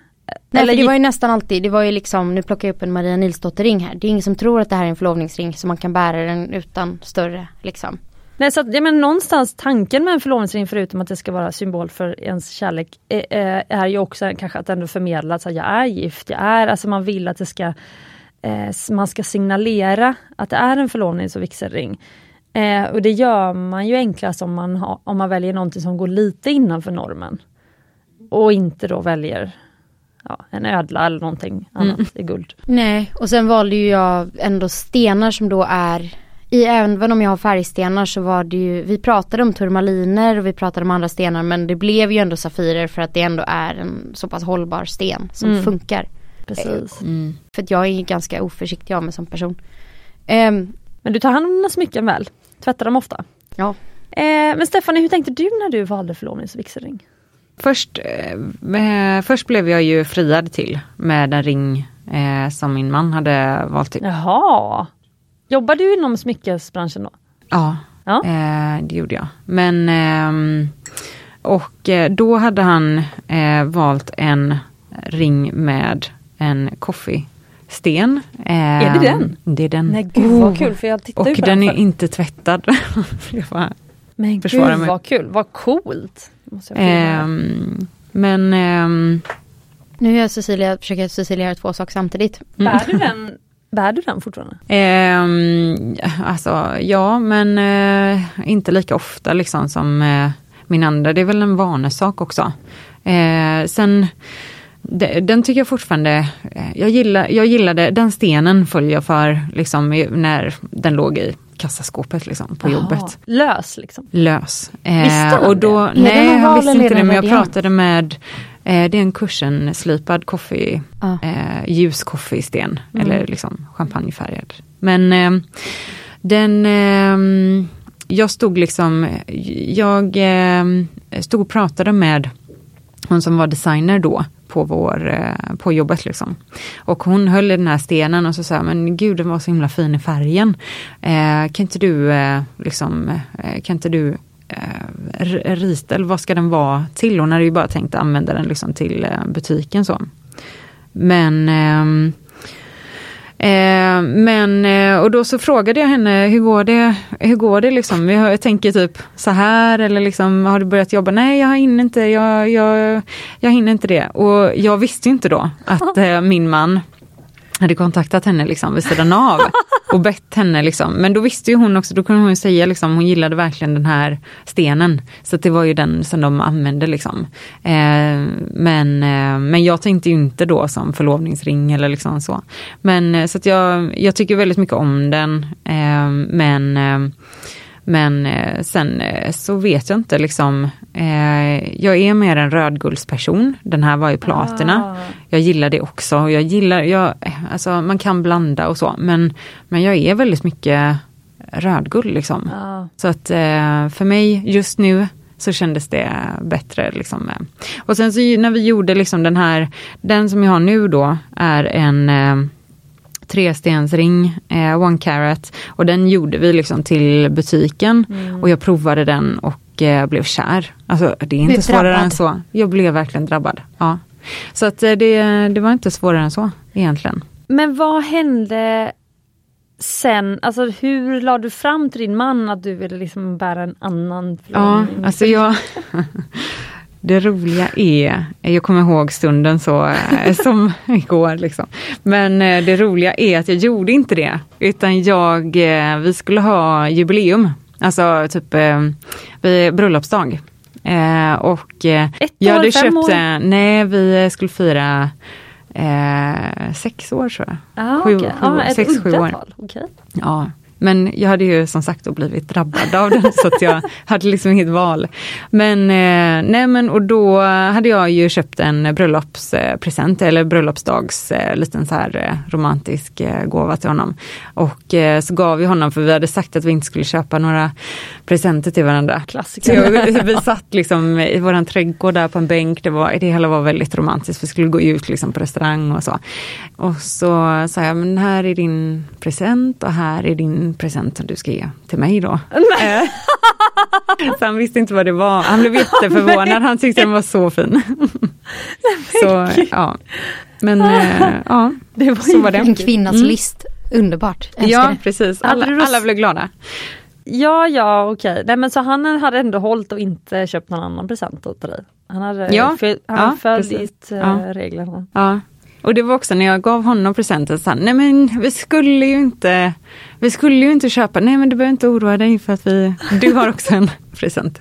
Nej Eller det var ju nästan alltid, det var ju liksom, nu plockar jag upp en Maria Nilsdotter ring här. Det är ingen som tror att det här är en förlovningsring så man kan bära den utan större liksom. Nej, så att, ja, men någonstans tanken med en förlovningsring förutom att det ska vara symbol för ens kärlek eh, eh, är ju också kanske att ändå förmedla att jag är gift, jag är, alltså man vill att det ska eh, man ska signalera att det är en förlovnings och vigselring. Eh, och det gör man ju enklast om man, har, om man väljer någonting som går lite innanför normen. Och inte då väljer ja, en ödla eller någonting annat i guld. Nej, och sen valde ju jag ändå stenar som då är i, även om jag har färgstenar så var det ju, vi pratade om turmaliner och vi pratade om andra stenar men det blev ju ändå safirer för att det ändå är en så pass hållbar sten som Mm. funkar. Precis. Mm. För att jag är ganska oförsiktig av mig som person. Ehm, Men du tar hand om dina smycken väl? Tvättar dem ofta? ja, Eh, men Stephanie, hur tänkte du när du valde förlovnings och vigselring? Först, eh, eh, först blev jag ju friad till med en ring eh, som min man hade valt till. Jaha. Jobbar du inom smyckesbranschen då? Ja, Ja. eh, det gjorde jag. Men ehm, och eh, då hade han eh, valt en ring med en coffee-sten. Eh, Är det den? Det är den. Nej gud vad kul för jag tittar och ju på den den är inte tvättad. *laughs* Det var- Men försvara gud mig. vad kul, vad coolt. Ehm, men ehm, nu gör Cecilia, försöker Cecilia göra två saker samtidigt. Bär du den, bär du den fortfarande? Ehm, alltså ja, men eh, inte lika ofta liksom som eh, min andra. Det är väl en vanesak också. Eh, sen, de, den tycker jag fortfarande, eh, jag, gillar, jag gillade, den stenen följer jag för liksom när den låg i kassaskåpet liksom på Jaha, jobbet. Lös liksom. Lös. Eh, Visste han och då, det? Nej, han visste inte det men jag pratade med, eh, det är en kursenslipad coffee Ja. eh, ljus koffeisten Mm. eller liksom champagnefärgad. Men eh, den, eh, jag stod liksom, jag eh, stod och pratade med hon som var designer då på, vår, eh, på jobbet. Liksom. Och hon höll i den här stenen och så sa jag, men gud den var så himla fin i färgen. Eh, kan inte du, eh, liksom, eh, kan inte du eh, rita, eller vad ska den vara till? Hon hade ju bara tänkt använda den liksom till eh, butiken så. Men ehm, Eh, men, eh, och då så frågade jag henne, hur går det, hur går det liksom? Jag, tänker typ så här eller liksom, har du börjat jobba? Nej, jag hinner inte, jag, jag, jag hinner inte det. Och jag visste inte då att *laughs* eh, min man hade kontaktat henne liksom vid sidan av och bett henne liksom. Men då visste ju hon också, då kunde hon ju säga liksom, hon gillade verkligen den här stenen. Så det var ju den som de använde liksom. Eh, men, eh, men jag tänkte ju inte då som förlovningsring eller liksom så. Men eh, så att jag, jag tycker väldigt mycket om den. Eh, men eh, men eh, sen eh, så vet jag inte liksom. Eh, jag är mer en rödguldsperson. Den här var ju platina. Ah. Jag gillar det också. Jag gillar, jag, alltså man kan blanda och så. Men, men jag är väldigt mycket rödguld liksom. Ja. Så att eh, för mig just nu så kändes det bättre. Liksom. Och sen så när vi gjorde liksom den här, den som jag har nu då är en eh, trestensring, eh, one carat. Och den gjorde vi liksom till butiken och jag provade den och eh, blev kär. Alltså det är inte Blev svårare drabbad. än så. Jag blev verkligen drabbad. Ja. Så att eh, det, det var inte svårare än så egentligen. Men vad hände sen, alltså hur la du fram till din man att du ville liksom bära en annan Ja, förlovning? alltså jag... *laughs* Det roliga är, jag kommer ihåg stunden så eh, som *laughs* igår liksom. Men eh, det roliga är att jag gjorde inte det. Utan jag, eh, vi skulle ha jubileum. Alltså typ bröllopsdag. Och Ett jag hade köpt, år? nej vi skulle fira eh, sex år tror jag. ah, sju- okej. sju år, ah, sex, sju år. okej. Ja, Men jag hade ju som sagt då blivit drabbad av den *laughs* så att jag hade liksom inget val. Men eh, nej men och då hade jag ju köpt en bröllopspresent eller bröllopsdags eh, liten så här eh, romantisk gåva till honom. Och så gav vi honom, för vi hade sagt att vi inte skulle köpa några presenter till varandra. Klassiker. Så vi satt liksom i våran trädgård där på en bänk, det, var, det hela var väldigt romantiskt, vi skulle gå ut liksom på restaurang och så. Och så sa jag, men här är din present och här är din present som du ska ge till mig då. Eh, *laughs* så han visste inte vad det var, han blev jätteförvånad, han tyckte den var så fin. så, ja. Men äh, ja, det var så var det. En kvinnas mm. list, underbart. Ja, det. precis. Alla, alla blev glada. Ja, ja, okej. Okay. Nej, men så han hade ändå hållit och inte köpt någon annan present åt dig? Han hade, ja, föl, han ja, följt ja. reglerna? Ja, och det var också när jag gav honom presenten, så han, nej men vi skulle ju inte, vi skulle ju inte köpa, nej men du behöver inte oroa dig för att vi, du har också en *laughs* present.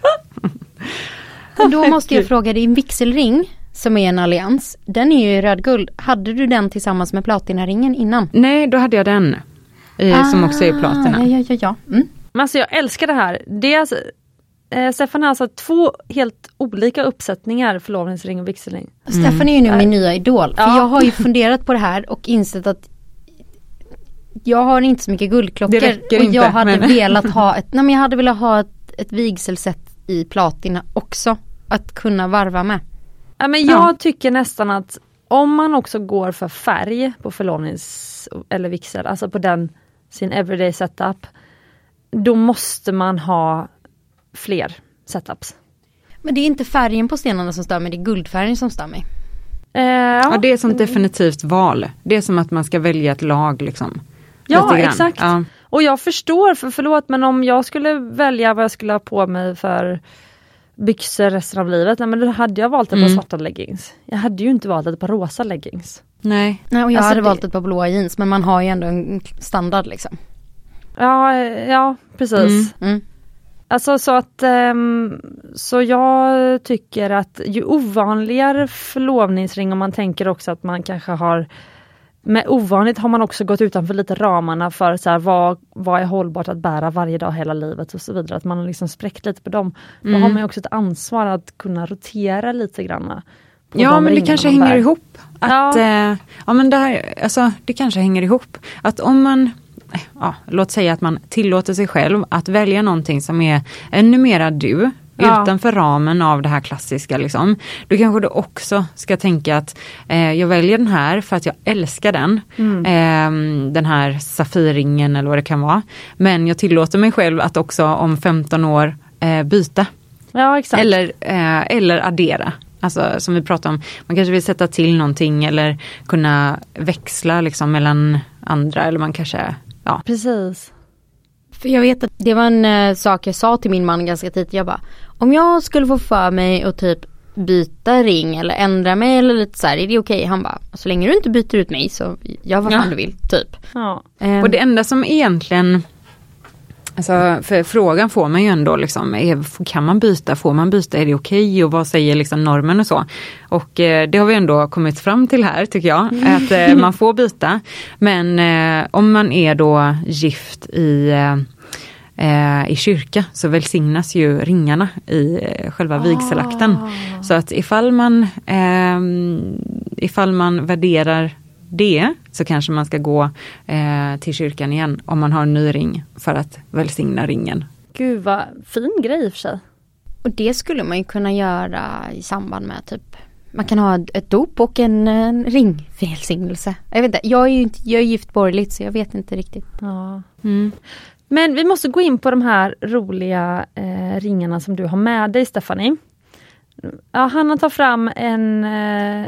Då *laughs* måste jag fråga, din vigselring som är en allians, den är ju i rödguld. Hade du den tillsammans med platinaringen innan? Nej, då hade jag den. ah, som också är platina. Ja, ja, ja. Mm. Men alltså jag älskar det här. Det är alltså, eh, Stefan har alltså två helt olika uppsättningar förlovningsring och vigselring. Mm. Stefan är ju nu min nya idol. För ja. Jag har ju *laughs* funderat på det här och insett att jag har inte så mycket guldklockor. Och inte, jag hade men... velat ha *laughs* ett, nej men jag hade velat ha ett, ett vigselsätt i platina också. Att kunna varva med. Ja, men jag ja. tycker nästan att om man också går för färg på förlovnings eller vigsel, alltså på den sin everyday setup. Då måste man ha fler setups. Men det är inte färgen på stenarna som stör mig, det är guldfärgen som stör mig. Ja. ja. det är som definitivt val. Det är som att man ska välja ett lag liksom. Ja exakt. Ja. Och jag förstår, för förlåt men om jag skulle välja vad jag skulle ha på mig för byxor resten av livet, nej men då hade jag valt ett mm. par svarta leggings. Jag hade ju inte valt ett par rosa leggings. Nej. Nej och jag alltså hade det... valt ett par blåa jeans men man har ju ändå en standard liksom. Ja, ja precis. Mm. Mm. Alltså så att, um, så jag tycker att ju ovanligare förlovningsring om man tänker också att man kanske har med ovanligt har man också gått utanför lite ramarna för så här, vad, vad är hållbart att bära varje dag hela livet och så vidare. Att man har liksom spräckt lite på dem. Mm. Då har man också ett ansvar att kunna rotera lite grann. Ja men det kanske hänger ihop. Att, ja. Eh, ja men det, här, alltså, det kanske hänger ihop. Att om man ja, låt säga att man tillåter sig själv att välja någonting som är ännu mera du, ja. utanför ramen av det här klassiska. Liksom. Då kanske du också ska tänka att eh, jag väljer den här för att jag älskar den. Mm. Eh, den här Safirringen eller vad det kan vara. Men jag tillåter mig själv att också om 15 år eh, byta. Ja, eller, eh, eller addera. Alltså som vi pratade om, man kanske vill sätta till någonting eller kunna växla liksom mellan andra eller man kanske Ja. Precis. För jag vet att det var en äh, sak jag sa till min man ganska tidigt. Jag bara, om jag skulle få för mig att typ byta ring eller ändra mig eller lite så här, är det okej? Okay? Han bara, så länge du inte byter ut mig så gör vad fan ja. du vill, typ. Ja. Um, och det enda som egentligen Alltså, för frågan får man ju ändå, liksom, är, kan man byta, får man byta, är det okej okay? och vad säger liksom normen och så. Och eh, det har vi ändå kommit fram till här tycker jag, mm. att eh, man får byta. Men eh, om man är då gift i eh, eh, i kyrka så välsignas ju ringarna i eh, själva vigselakten. Ah. Så att ifall man, ifall man värderar det så kanske man ska gå eh, till kyrkan igen om man har en ny ring för att välsigna ringen. Gud vad fin grej i och för sig. Och det skulle man ju kunna göra i samband med typ man kan ha ett dop och en, en ringvälsignelse. Jag vet inte, jag är ju inte, jag är gift borgerligt så jag vet inte riktigt. Ja. Mm. Men vi måste gå in på de här roliga eh, ringarna som du har med dig Stephanie. Ja, Hanna tar fram en eh,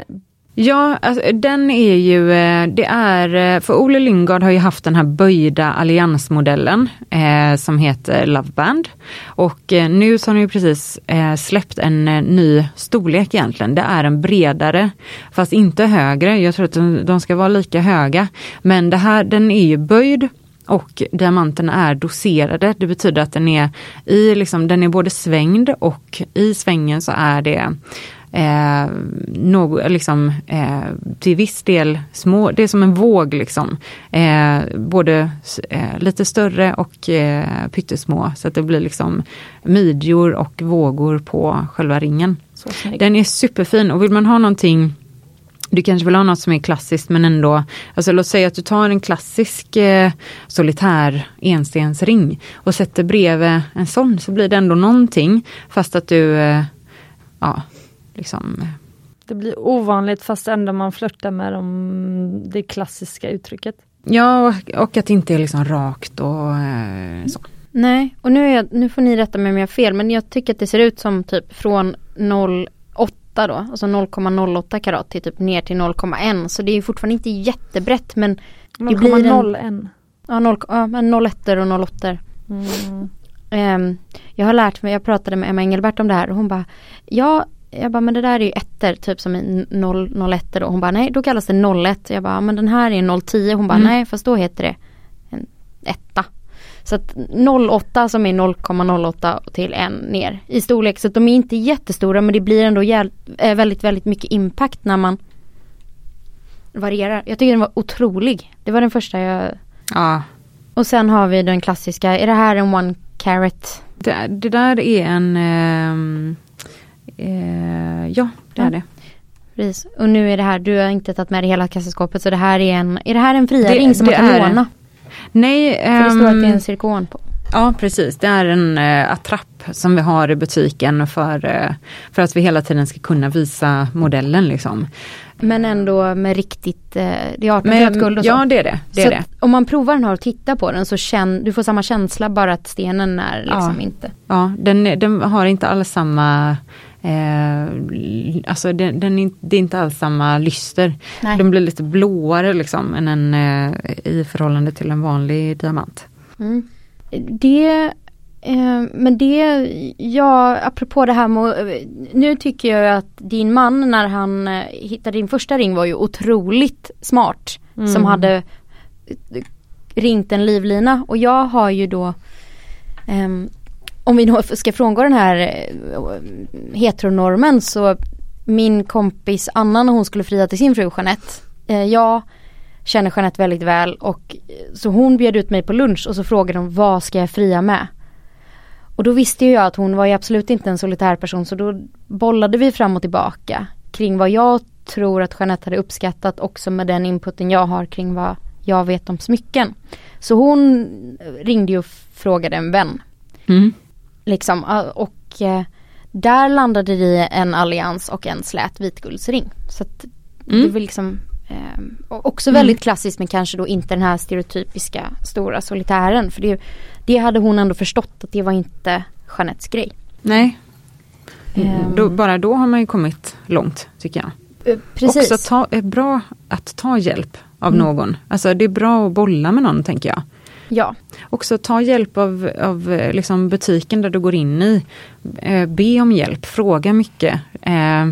Ja, alltså, den är ju, eh, det är, eh, för Ole Lyngard har ju haft den här böjda alliansmodellen eh, som heter Loveband. Och eh, nu så har de ju precis eh, släppt en eh, ny storlek egentligen. Det är en bredare, fast inte högre. Jag tror att de, de ska vara lika höga. Men det här, den är ju böjd och diamanterna är doserade. Det betyder att den är i, liksom, den är både svängd och i svängen så är det eh, något, liksom, eh, till viss del små, det är som en våg liksom. Eh, både eh, lite större och eh, pyttesmå så att det blir liksom midjor och vågor på själva ringen. Den är superfin och vill man ha någonting du kanske vill ha något som är klassiskt men ändå, alltså låt säga att du tar en klassisk eh, solitär enstensring och sätter bredvid en sån så blir det ändå någonting fast att du, eh, ja, liksom. Det blir ovanligt fast ändå man flörtar med de, det klassiska uttrycket. Ja, och, och att det inte är liksom rakt och eh, så. Nej, och nu, är jag, nu får ni rätta mig om jag har fel men jag tycker att det ser ut som typ från 0,8 då, alltså 0,08 karat till typ ner till 0,1 så det är fortfarande inte jättebrett men 0,01 Ja, 0, ja men 01 och 08 mm. um, Jag har lärt mig, jag pratade med Emma Engelbert om det här och hon bara Ja, jag bara men det där är ju ettor typ som i 0, 01 och hon bara nej då kallas det 01 Jag bara men den här är 010 hon bara mm. nej fast då heter det en etta så att 08 som är 0,08 till en ner i storlek. Så att de är inte jättestora men det blir ändå eh, väldigt, väldigt mycket impact när man varierar. Jag tycker den var otrolig. Det var den första jag... Ja. Och sen har vi den klassiska, är det här en one carat? Det, det där är en, eh, eh, ja det ja. är det. Precis. Och nu är det här, du har inte tagit med dig hela kassaskåpet så det här är en, är det här en friaring som man kan låna? Nej. För det står att det är en cirkon ehm, på. Ja precis, det är en uh, attrapp som vi har i butiken för, uh, för att vi hela tiden ska kunna visa modellen liksom. Men ändå med riktigt, uh, det är 18 karat guld och så. Ja det är det. det, är det. Om man provar den här och tittar på den så känn, du får samma känsla bara att stenen är liksom ja. inte. Ja, den, den har inte alls samma Eh, alltså den, den, det är inte alls samma lyster. Nej. De blir lite blåare liksom än en, eh, i förhållande till en vanlig diamant. Mm. Det eh, men det, ja apropå det här med, nu tycker jag att din man när han eh, hittade din första ring var ju otroligt smart. Mm. Som hade ringt en livlina och jag har ju då um, om vi då ska frångå den här eh, heteronormen så min kompis Anna när hon skulle fria till sin fru Jeanette. Eh, jag känner Jeanette väldigt väl och eh, så hon bjöd ut mig på lunch och så frågade hon vad ska jag fria med? Och då visste ju jag att hon var ju absolut inte en solitär person så då bollade vi fram och tillbaka kring vad jag tror att Jeanette hade uppskattat också med den inputen jag har kring vad jag vet om smycken. Så hon eh, ringde och frågade en vän. Mm. Liksom, och eh, där landade det i en allians och en slät vitguldsring. Så att mm. det var liksom eh, också mm. väldigt klassiskt men kanske då inte den här stereotypiska stora solitären. För det, det hade hon ändå förstått att det var inte Jeanettes grej. Nej. Mm. Då, bara då har man ju kommit långt tycker jag. Eh, precis. Också ta, är bra att ta hjälp av mm. någon. Alltså det är bra att bolla med någon tänker jag. Ja. Också ta hjälp av, av eh, liksom butiken där du går in i. Eh, be om hjälp, fråga mycket. Eh,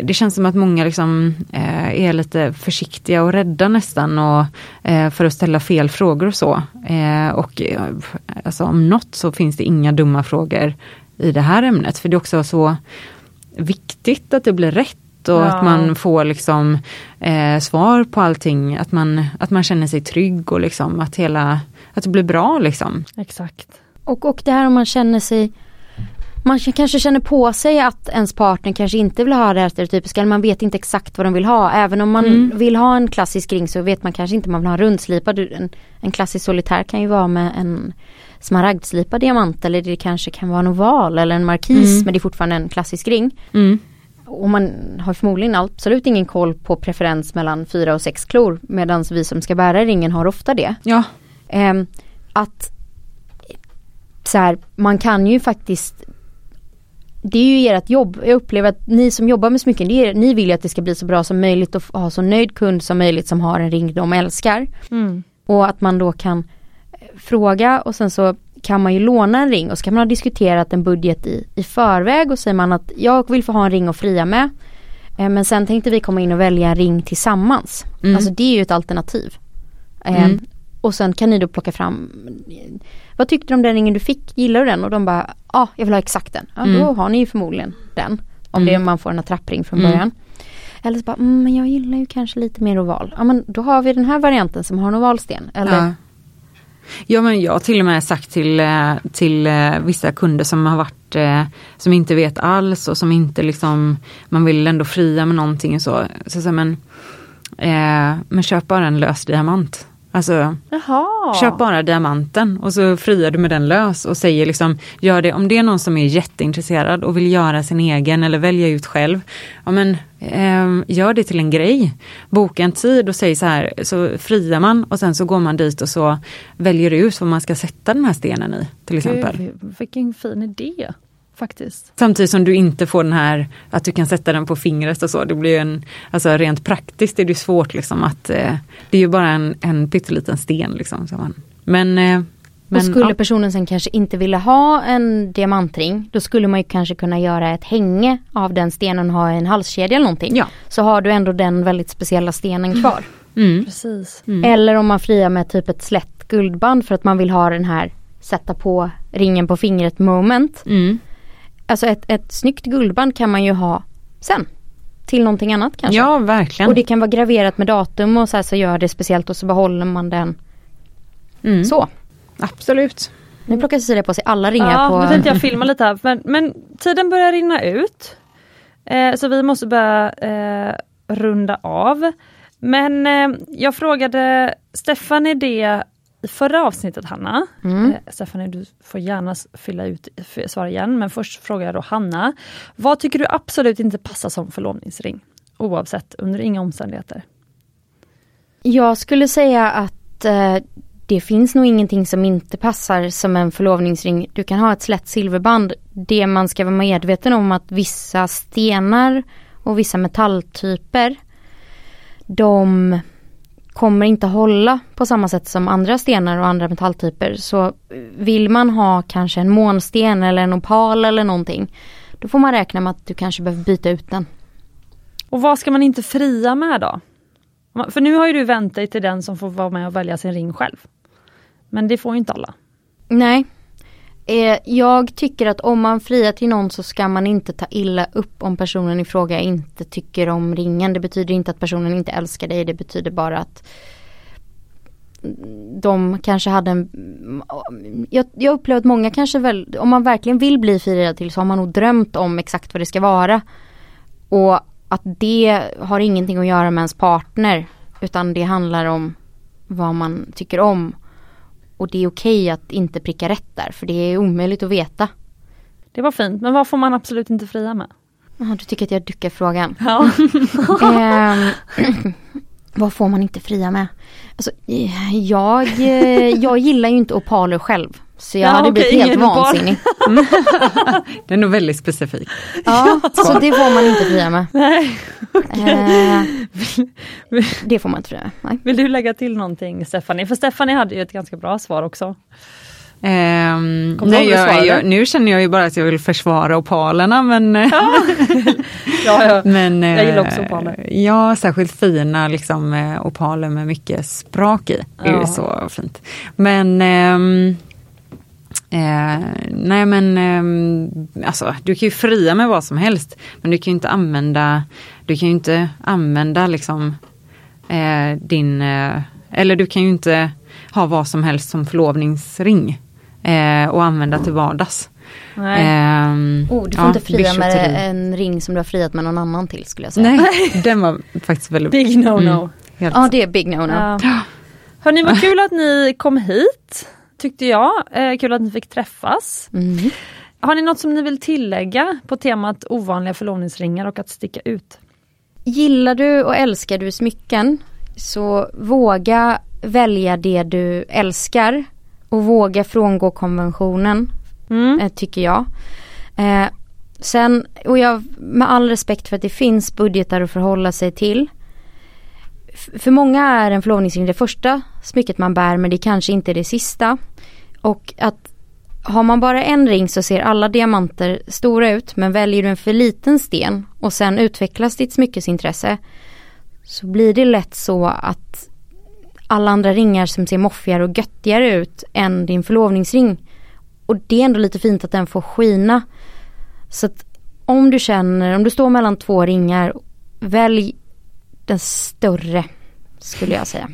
det känns som att många liksom, eh, är lite försiktiga och rädda nästan och, eh, för att ställa fel frågor och så. Eh, och eh, alltså, om något så finns det inga dumma frågor i det här ämnet. För det är också så viktigt att det blir rätt och ja. att man får liksom eh, svar på allting. Att man, att man känner sig trygg och liksom att hela, att det blir bra liksom. Exakt. Och, och det här om man känner sig man kanske känner på sig att ens partner kanske inte vill ha det här stereotypiska eller man vet inte exakt vad de vill ha. Även om man mm. vill ha en klassisk ring så vet man kanske inte om man vill ha en rundslipad. En, en klassisk solitär kan ju vara med en smaragdslipad diamant eller det kanske kan vara en oval eller en markis mm. men det är fortfarande en klassisk ring. Mm. Och man har förmodligen absolut ingen koll på preferens mellan fyra och sex klor medan vi som ska bära ringen har ofta det. Ja. Eh, att så här, man kan ju faktiskt det är ju ert jobb. Jag upplever att ni som jobbar med smycken, är, ni vill ju att det ska bli så bra som möjligt och ha så nöjd kund som möjligt som har en ring de älskar. Mm. Och att man då kan eh, fråga och sen så kan man ju låna en ring och så kan man ha diskuterat en budget i, i förväg och säger man att jag vill få ha en ring att fria med. Eh, men sen tänkte vi komma in och välja en ring tillsammans. Mm. Alltså det är ju ett alternativ. Eh, mm. Och sen kan ni då plocka fram Vad tyckte du om den ringen du fick? Gillar du den? Och de bara Ja, jag vill ha exakt den. Ja, mm. då har ni ju förmodligen den. Om det är Mm. man får en attrappring från Mm. början. Eller så bara, mm, men jag gillar ju kanske lite mer oval. Ja men då har vi den här varianten som har en ovalsten. Eller, Ja ja men jag har till och med sagt till, eh, till eh, vissa kunder som har varit eh, som inte vet alls och som inte liksom man vill ändå fria med någonting och så. så, så men, eh, men köp bara en lös diamant. Alltså Jaha. köp bara diamanten och så friar du med den lös och säger liksom gör det om det är någon som är jätteintresserad och vill göra sin egen eller välja ut själv. Ja men eh, gör det till en grej. Boka en tid och säg så här så friar man och sen så går man dit och så väljer ut vad man ska sätta den här stenen i till exempel. Gud, vilken fin idé faktiskt. Samtidigt som du inte får den här att du kan sätta den på fingret och så. Det blir ju en, alltså rent praktiskt är det svårt liksom att eh, det är ju bara en, en pytteliten sten liksom. Så man, men, eh, men och skulle ja. personen sen kanske inte vilja ha en diamantring, då skulle man ju kanske kunna göra ett hänge av den stenen och ha en halskedja eller någonting. Ja. Så har du ändå den väldigt speciella stenen kvar. Mm. Precis. Eller om man friar med typ ett slätt guldband för att man vill ha den här sätta på ringen på fingret moment. Mm. Alltså ett, ett snyggt guldband kan man ju ha sen. Till någonting annat kanske. Ja, verkligen. Och det kan vara graverat med datum och så här så gör det speciellt och så behåller man den mm. så. Absolut. Nu plockar Cecilia på sig alla ringar Ja, på... nu tänkte jag filma lite här. Men, men tiden börjar rinna ut. Eh, så vi måste börja eh, runda av. Men eh, jag frågade Stefanie det i förra avsnittet Hanna. Mm. Eh, Stefanie du får gärna fylla ut svara igen. Men först frågar jag då Hanna. Vad tycker du absolut inte passar som förlovningsring? Oavsett, under inga omständigheter. Jag skulle säga att eh, det finns nog ingenting som inte passar som en förlovningsring. Du kan ha ett slätt silverband. Det man ska vara medveten om att vissa stenar och vissa metalltyper de kommer inte hålla på samma sätt som andra stenar och andra metalltyper. Så vill man ha kanske en månsten eller en opal eller någonting då får man räkna med att du kanske behöver byta ut den. Och vad ska man inte fria med då? För nu har ju du vänt dig till den som får vara med och välja sin ring själv. Men det får ju inte alla. Nej. Eh, jag tycker att om man friar till någon så ska man inte ta illa upp om personen i fråga inte tycker om ringen. Det betyder inte att personen inte älskar dig. Det betyder bara att de kanske hade en... Jag, jag upplever att många kanske väl, om man verkligen vill bli firad till så har man nog drömt om exakt vad det ska vara. Och att det har ingenting att göra med ens partner. Utan det handlar om vad man tycker om. Och det är okej att inte pricka rätt där för det är omöjligt att veta. Det var fint, men vad får man absolut inte fria med? Jaha, du tycker att jag duckar frågan. *laughs* Ja. Ehm, *clears throat* vad får man inte fria med? Alltså, eh, jag, eh, jag gillar ju inte opaler själv. Så jag Ja, hade okej, blivit helt vansinnig. *laughs* *laughs* Det är nog väldigt specifik. Ja, *laughs* så det får man inte fria med. Nej. Eh, det får man inte fria med. Nej. Vill du lägga till någonting Stephanie? För Stephanie hade ju ett ganska bra svar också. Du nej, jag, jag, nu känner jag ju bara att jag vill försvara opalerna men, Ja, ja. men Jag gillar eh, också opaler. Ja, särskilt fina liksom, eh, opaler med mycket sprak i. Det är Ja. ju så fint. Men ehm, Eh, nej men ehm, alltså du kan ju fria med vad som helst. Men du kan ju inte använda, du kan ju inte använda liksom eh, din, eh, eller du kan ju inte ha vad som helst som förlovningsring. Eh, och använda till vardags. Nej. Ehm, Oh, du får ja, inte fria med en ring som du har friat med någon annan till skulle jag säga. Nej, *laughs* den var faktiskt väldigt... Big no no. Mm, Ja det är big no-no. Ja. Hörni, vad kul att ni kom hit. Tyckte jag. Eh, kul att ni fick träffas. Mm. Har ni något som ni vill tillägga på temat ovanliga förlovningsringar och att sticka ut? Gillar du och älskar du smycken så våga välja det du älskar och våga frångå konventionen Mm. eh, tycker jag. Eh, sen, och jag med all respekt för att det finns budgetar att förhålla sig till. F- för många är en förlovningsring det första smycket man bär men det kanske inte är det sista. Och att har man bara en ring så ser alla diamanter stora ut men väljer du en för liten sten och sen utvecklas ditt smyckesintresse så blir det lätt så att alla andra ringar som ser moffigare och göttigare ut än din förlovningsring och det är ändå lite fint att den får skina. Så att om du känner, om du står mellan två ringar, välj den större skulle jag säga.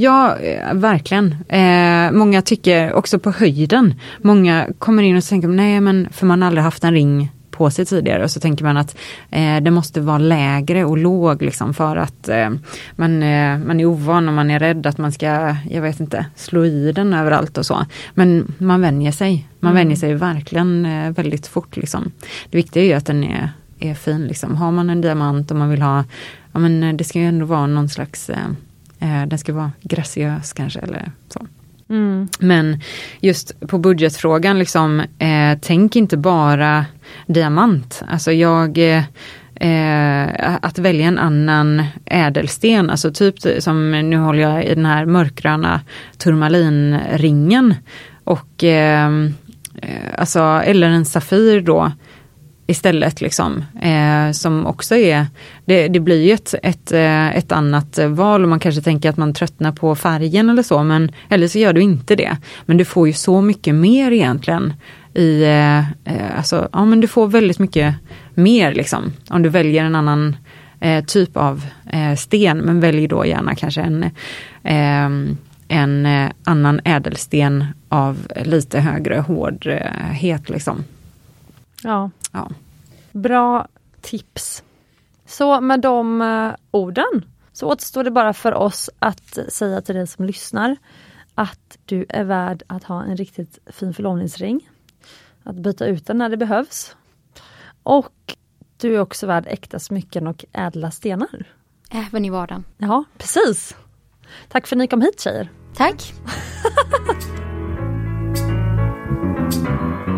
Ja, eh, verkligen. Eh, många tycker också på höjden. Många kommer in och tänker, nej men för man har aldrig haft en ring på sig tidigare och så tänker man att eh, det måste vara lägre och låg liksom för att eh, man, eh, man är ovan och man är rädd att man ska, jag vet inte, slå i den överallt och så. Men man vänjer sig. Man mm. vänjer sig verkligen eh, väldigt fort liksom. Det viktiga är ju att den är, är fin liksom. Har man en diamant och man vill ha, ja men eh, det ska ju ändå vara någon slags Eh, den ska vara graciös kanske eller så. Mm. Men just på budgetfrågan, liksom, eh, tänk inte bara diamant. Alltså jag eh, att välja en annan ädelsten, alltså typ som nu håller jag i den här mörkgröna turmalinringen. Och eh, eh alltså, eller en Safir då istället. Liksom, eh, som också är, det, det blir ju ett, ett, eh, ett annat val och man kanske tänker att man tröttnar på färgen eller så, men eller så gör du inte det. Men du får ju så mycket mer egentligen i, eh, eh, alltså, ja men du får väldigt mycket mer liksom om du väljer en annan eh, typ av eh, sten, men välj då gärna kanske en, eh, en eh, annan ädelsten av lite högre hårdhet liksom. Ja ja. Bra tips. Så med de uh, orden så återstår det bara för oss att säga till dig som lyssnar att du är värd att ha en riktigt fin förlovningsring. Att byta ut den när det behövs. Och du är också värd äkta smycken och ädla stenar. Även i vardagen. Ja, precis. Tack för att ni kom hit tjejer. Tack. *laughs*